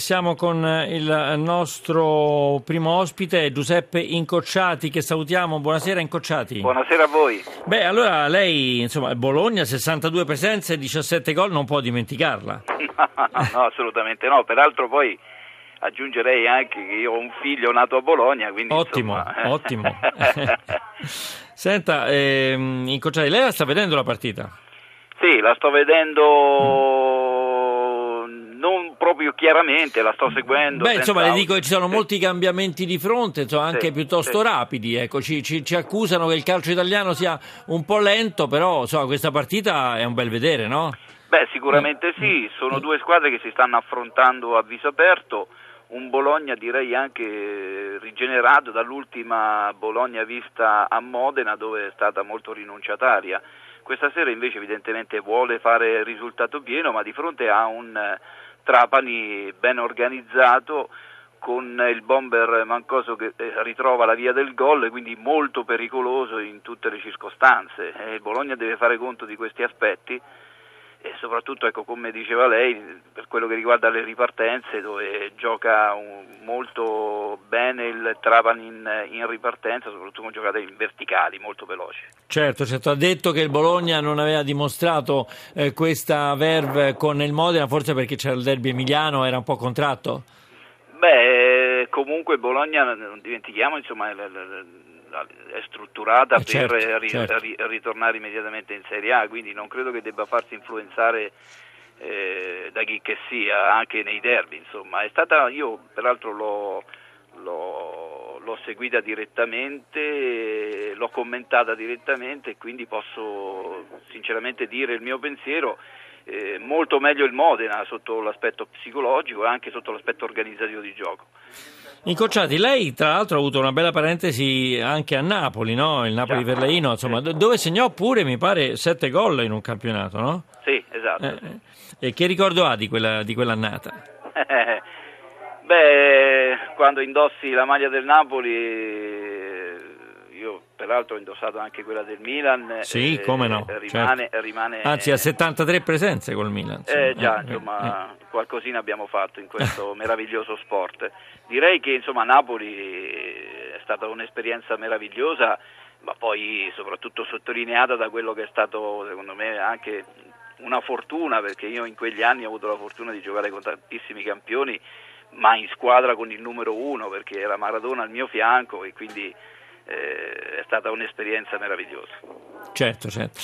Siamo con il nostro primo ospite Giuseppe Incocciati che salutiamo. Buonasera Incocciati. Buonasera a voi. Beh, allora lei, insomma, Bologna 62 presenze, 17 gol, non può dimenticarla. No, no, assolutamente no. Peraltro poi aggiungerei anche che io ho un figlio nato a Bologna, quindi Ottimo, insomma... eh. ottimo. Senta, ehm, Incocciati, lei la sta vedendo la partita? Sì, la sto vedendo non proprio chiaramente, la sto seguendo. Beh, insomma, le dico che ci sono Sì. molti cambiamenti di fronte, insomma, anche Sì, piuttosto sì. rapidi. Ecco, ci, ci- ci accusano che il calcio italiano sia un po' lento, però insomma, questa partita è un bel vedere, no? Beh, sicuramente Eh. sì, sono due squadre che si stanno affrontando a viso aperto, un Bologna direi anche rigenerato dall'ultima Bologna vista a Modena dove è stata molto rinunciataria. Questa sera invece evidentemente vuole fare risultato pieno, ma di fronte a un Trapani ben organizzato con il bomber Mancoso che eh, ritrova la via del gol, quindi molto pericoloso in tutte le circostanze. Eh, il Bologna deve fare conto di questi aspetti e soprattutto, ecco, come diceva lei, per quello che riguarda le ripartenze, dove gioca un- molto bene il Trapani in, in ripartenza, soprattutto con giocate in verticali, molto veloci. Certo, certo, ha detto che il Bologna non aveva dimostrato eh, questa verve con il Modena, forse perché c'era il derby emiliano, era un po' contratto? Beh, comunque Bologna, non dimentichiamo, insomma, è, è- è strutturata Eh, certo, per ri- certo. ri- ritornare immediatamente in Serie A, quindi non credo che debba farsi influenzare eh, da chi che sia, anche nei derby, insomma. È stata, io peraltro l'ho, l'ho- l'ho seguita direttamente, l'ho commentata direttamente e quindi posso sinceramente dire il mio pensiero. Eh, molto meglio il Modena sotto l'aspetto psicologico e anche sotto l'aspetto organizzativo di gioco. Incocciati, lei tra l'altro ha avuto una bella parentesi anche a Napoli, no? Il Napoli Già. Verlaino, insomma, do- dove segnò pure, mi pare, sette gol in un campionato, no? Sì, esatto. Eh, eh. E che ricordo ha di, quella, di quell'annata? Beh, quando indossi la maglia del Napoli, eh, peraltro ho indossato anche quella del Milan. Sì, eh, come no, Rimane, certo. rimane Anzi, ha 73 presenze col Milan. Eh già, Eh, eh, insomma, qualcosina abbiamo fatto in questo meraviglioso sport. Direi che insomma Napoli è stata un'esperienza meravigliosa, ma poi soprattutto sottolineata da quello che è stato secondo me anche una fortuna, perché io in quegli anni ho avuto la fortuna di giocare con tantissimi campioni, ma in squadra con il numero uno, perché era Maradona al mio fianco e quindi eh, è stata un'esperienza meravigliosa. Certo, certo.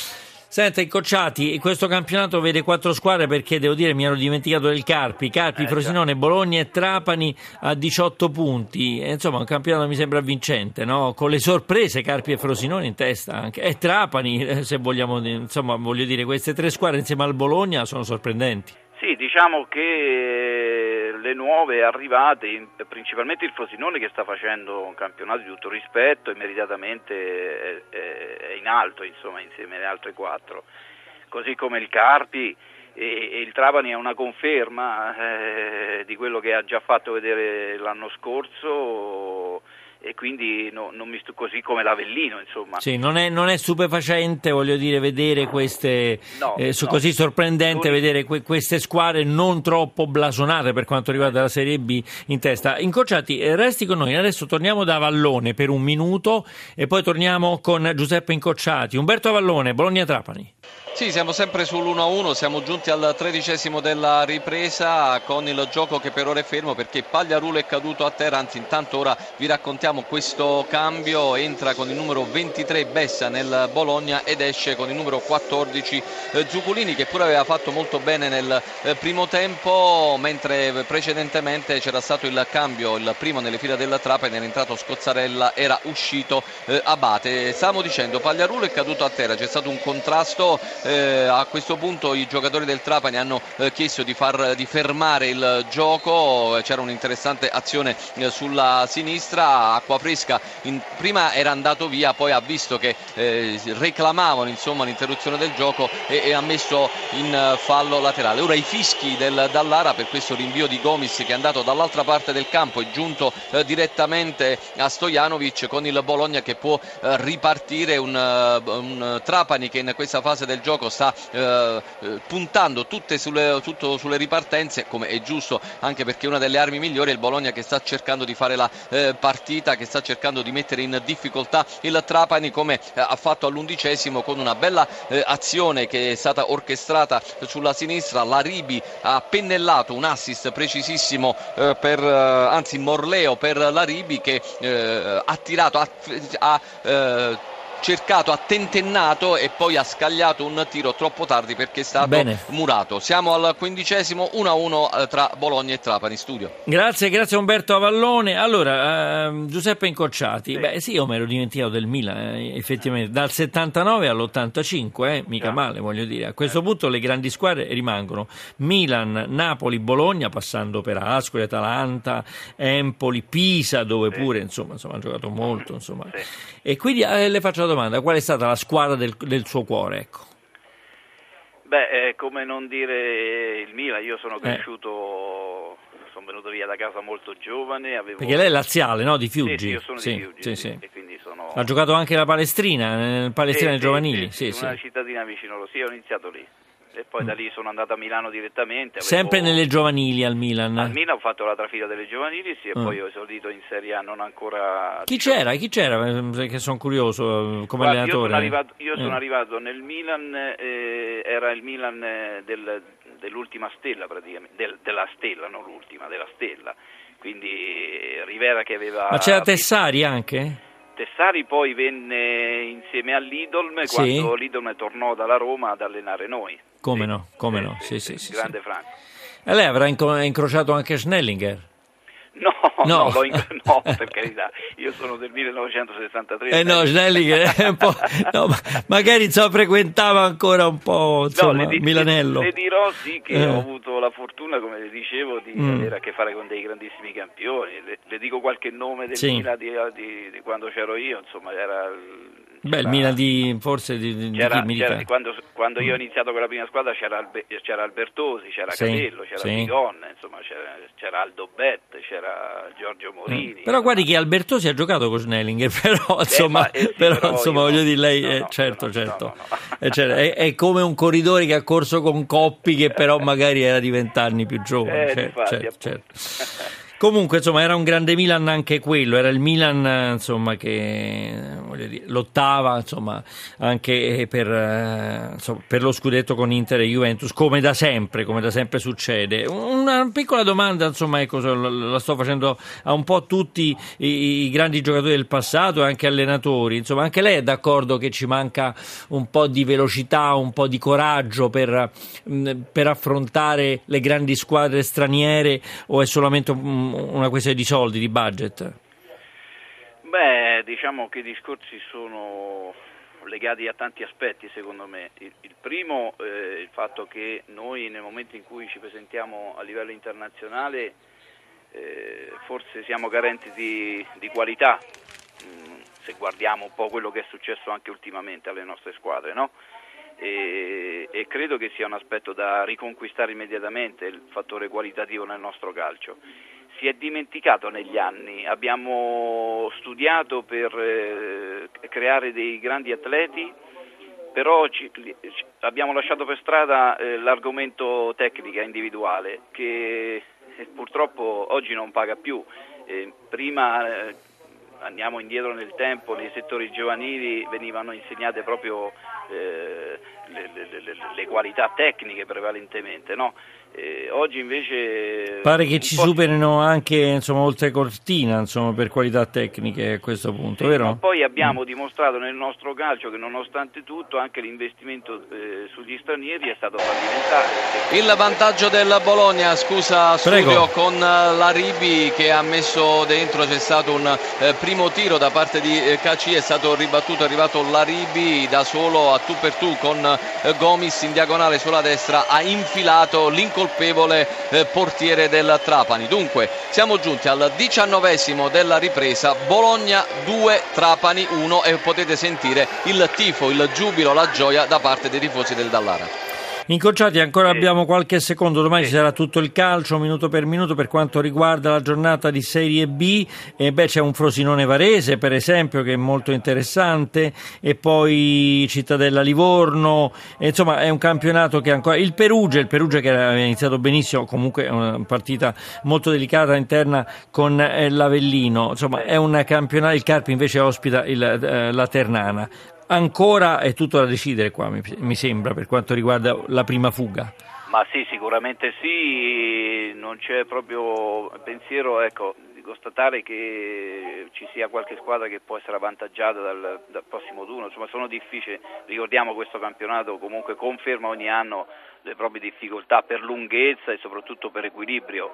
Senta, Incocciati, questo campionato vede quattro squadre perché devo dire mi ero dimenticato del Carpi, Carpi, Eh, Frosinone, Bologna e Trapani a 18 punti, E, insomma un campionato mi sembra vincente, no? con le sorprese Carpi e Frosinone in testa anche, e Trapani eh, se vogliamo, insomma voglio dire queste tre squadre insieme al Bologna sono sorprendenti. Sì, diciamo che le nuove arrivate, in- principalmente il Frosinone che sta facendo un campionato di tutto rispetto e meritatamente è, è- è in alto, insomma, insieme alle altre quattro, così come il Carpi e, il Trapani è una conferma eh, di quello che ha già fatto vedere l'anno scorso e quindi no- non mi stu- così come l'Avellino, insomma. Sì, non è, non è stupefacente, voglio dire, vedere queste, No, eh, no. così sorprendente L'unico- vedere que- queste squadre non troppo blasonate per quanto riguarda la Serie B in testa. Incocciati, eh, resti con noi, adesso torniamo da Vallone per un minuto e poi torniamo con Giuseppe Incocciati. Umberto Vallone, Bologna-Trapani. Sì, siamo sempre sull'1-1, siamo giunti al tredicesimo della ripresa con il gioco che per ora è fermo perché Pagliarulo è caduto a terra, anzi intanto ora vi raccontiamo questo cambio, entra con il numero 23 Bessa nel Bologna ed esce con il numero 14 eh, Zuculini che pure aveva fatto molto bene nel eh, primo tempo, mentre precedentemente c'era stato il cambio, il primo nelle fila della Trapani era entrato Scozzarella, era uscito eh, Abate. Stavamo dicendo Pagliarulo è caduto a terra, c'è stato un contrasto a questo punto i giocatori del Trapani hanno chiesto di, far, di fermare il gioco, c'era un'interessante azione sulla sinistra, Acquafresca in, prima era andato via, poi ha visto che eh, reclamavano insomma, l'interruzione del gioco e, e ha messo in eh, fallo laterale. Ora i fischi del Dallara per questo rinvio di Gomis che è andato dall'altra parte del campo è giunto eh, direttamente a Stojanovic con il Bologna che può eh, ripartire un, eh, un Trapani che in questa fase del gioco sta eh, puntando tutte sulle, tutto sulle ripartenze, come è giusto, anche perché una delle armi migliori è il Bologna che sta cercando di fare la partita, che sta cercando di mettere in difficoltà il Trapani come eh, ha fatto all'undicesimo con una bella eh, azione che è stata orchestrata sulla sinistra. La Ribi ha pennellato un assist precisissimo eh, per, anzi Morleo per la Ribi che ha tirato, ha, ha cercato, ha tentennato e poi ha scagliato un tiro troppo tardi perché è stato Bene. murato. Siamo al quindicesimo 1-1 eh, tra Bologna e Trapani studio. Grazie, grazie Umberto Avallone. Allora, uh, Giuseppe Incocciati, sì. beh sì, io mi ero dimenticato del Milan, eh, effettivamente, dal 79 all'85, eh, mica yeah. male voglio dire. A questo punto le grandi squadre rimangono Milan, Napoli, Bologna, passando per Ascoli, Atalanta, Empoli, Pisa, dove sì. pure insomma, insomma, ha giocato molto. Insomma. Sì. E quindi eh, le faccio la domanda, qual è stata la squadra del, del suo cuore? Ecco. Beh, è come non dire il Milan, io sono eh. cresciuto, eh. sono venuto via da casa molto giovane. Avevo... Perché lei è laziale, no? Di Fiuggi? Sì, io sono sì, di Fiuggi, sì, sì. Sono... Ha giocato anche la Palestrina, nel Palestrina sì, giovanili? Sì, sì, una cittadina vicino, sì, ho iniziato lì e poi mm. da lì sono andato a Milano direttamente. Avevo... Sempre nelle giovanili al Milan? Al Milan ho fatto la trafila delle giovanili sì, e mm. poi ho esordito in Serie A non ancora... Chi c'era? Chi c'era? Che sono curioso come Guarda, allenatore. Io sono arrivato, io sono eh. arrivato nel Milan, eh, era il Milan eh, del, dell'ultima stella praticamente, del, della stella, non l'ultima, della stella. Quindi Rivera che aveva... Ma c'era Tessari anche? Tessari poi venne insieme all'Idolm sì. quando l'Idolm tornò dalla Roma ad allenare noi. Come sì. no, come no, sì, sì, sì, grande Franco. E lei avrà incrociato anche Schnellinger? No, no, no, inc- no, per carità, io sono del 1963. Eh no, Schnellinger è un po'... No, magari insomma, frequentava ancora un po' insomma, no, le, Milanello. Le, le dirò sì che eh. ho avuto la fortuna, come le dicevo, di mm. avere a che fare con dei grandissimi campioni. Le, le dico qualche nome del sì. Milan di, di, di, quando c'ero io, insomma era Beh, il Milan di forse di, di c'era, c'era, quando, quando, io ho iniziato con la prima squadra c'era, Albe, c'era Albertosi, c'era sì, Capello, c'era sì. Bigon, insomma c'era, c'era, Aldo Bet, c'era Giorgio Morini. Eh, però guardi che Albertosi ha giocato con Snellinger, però insomma, eh, ma, eh, sì, però, però insomma voglio dire lei, no, no, certo, no, certo, eh, cioè, è, è, come un corridore che ha corso con Coppi che però magari era di vent'anni più giovane. Eh, certo, certo, certo. Comunque, insomma, era un grande Milan anche quello, era il Milan insomma, che dire, lottava insomma, anche per, eh, insomma, per, lo scudetto con Inter e Juventus, come da sempre, come da sempre succede. Una piccola domanda, insomma, ecco, la sto facendo a un po' tutti i, i grandi giocatori del passato e anche allenatori. Insomma, anche lei è d'accordo che ci manca un po' di velocità, un po' di coraggio per, per affrontare le grandi squadre straniere o è solamente un una questione di soldi, di budget? Beh, diciamo che i discorsi sono legati a tanti aspetti secondo me. Il, il primo è eh, il fatto che noi nel momento in cui ci presentiamo a livello internazionale eh, forse siamo carenti di, di qualità, mh, mm, se guardiamo un po' quello che è successo anche ultimamente alle nostre squadre, no? e, e credo che sia un aspetto da riconquistare immediatamente il fattore qualitativo nel nostro calcio si è dimenticato negli anni, abbiamo studiato per eh, creare dei grandi atleti, però ci, abbiamo lasciato per strada eh, l'argomento tecnica individuale che eh, purtroppo oggi non paga più. Eh, prima eh, andiamo indietro nel tempo, nei settori giovanili venivano insegnate proprio eh, le, le, le, le, qualità tecniche prevalentemente, no? Eh, oggi invece... Pare che ci superino anche insomma, oltre Cortina insomma, per qualità tecniche a questo punto, sì, vero? poi abbiamo mm. dimostrato nel nostro calcio che nonostante tutto anche l'investimento eh, sugli stranieri è stato fallimentare. Il vantaggio del Bologna, scusa studio, con eh, la Ribi che ha messo dentro, c'è stato un eh, primo tiro da parte di eh, Caci, è stato ribattuto, è arrivato la Ribi da solo a tu per tu con eh, Gomis in diagonale sulla destra, ha infilato l'incolpato colpevole eh, portiere del Trapani. Dunque siamo giunti al diciannovesimo della ripresa, Bologna 2, Trapani 1 e potete sentire il tifo, il giubilo, la gioia da parte dei tifosi del Dallara. Incocciati, ancora sì. abbiamo qualche secondo, domani sì. ci sarà tutto il calcio, minuto per minuto, per quanto riguarda la giornata di Serie B. E beh, c'è un Frosinone Varese, per esempio, che è molto interessante, e poi Cittadella Livorno. E, insomma, è un campionato che ancora. Il Perugia, il Perugia che aveva iniziato benissimo, comunque è una partita molto delicata interna con eh, l'Avellino. Insomma, è un campionato. Il Carpi invece ospita il, eh, la Ternana ancora è tutto da decidere qua, mi, mi sembra, per quanto riguarda la prima fuga. Ma sì, sicuramente sì, non c'è proprio pensiero ecco, di constatare che ci sia qualche squadra che può essere avvantaggiata dal, dal prossimo turno, insomma sono difficili, ricordiamo questo campionato comunque conferma ogni anno le proprie difficoltà per lunghezza e soprattutto per equilibrio.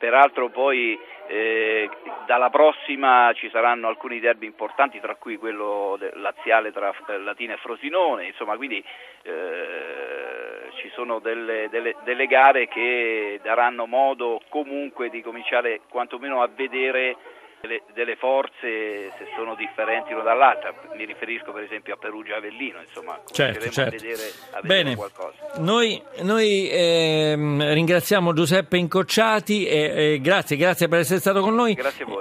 Peraltro poi eh, dalla prossima ci saranno alcuni derby importanti, tra cui quello laziale tra Latina e Frosinone, insomma quindi eh, ci sono delle, delle, delle, gare che daranno modo comunque di cominciare quantomeno a vedere delle, delle, forze se sono differenti l'una dall'altra, mi riferisco per esempio a Perugia e Avellino, insomma, certo, certo. a vedere, a vedere Bene. qualcosa. Noi, noi ehm, ringraziamo Giuseppe Incocciati e, e grazie, grazie per essere stato con noi. Grazie a voi.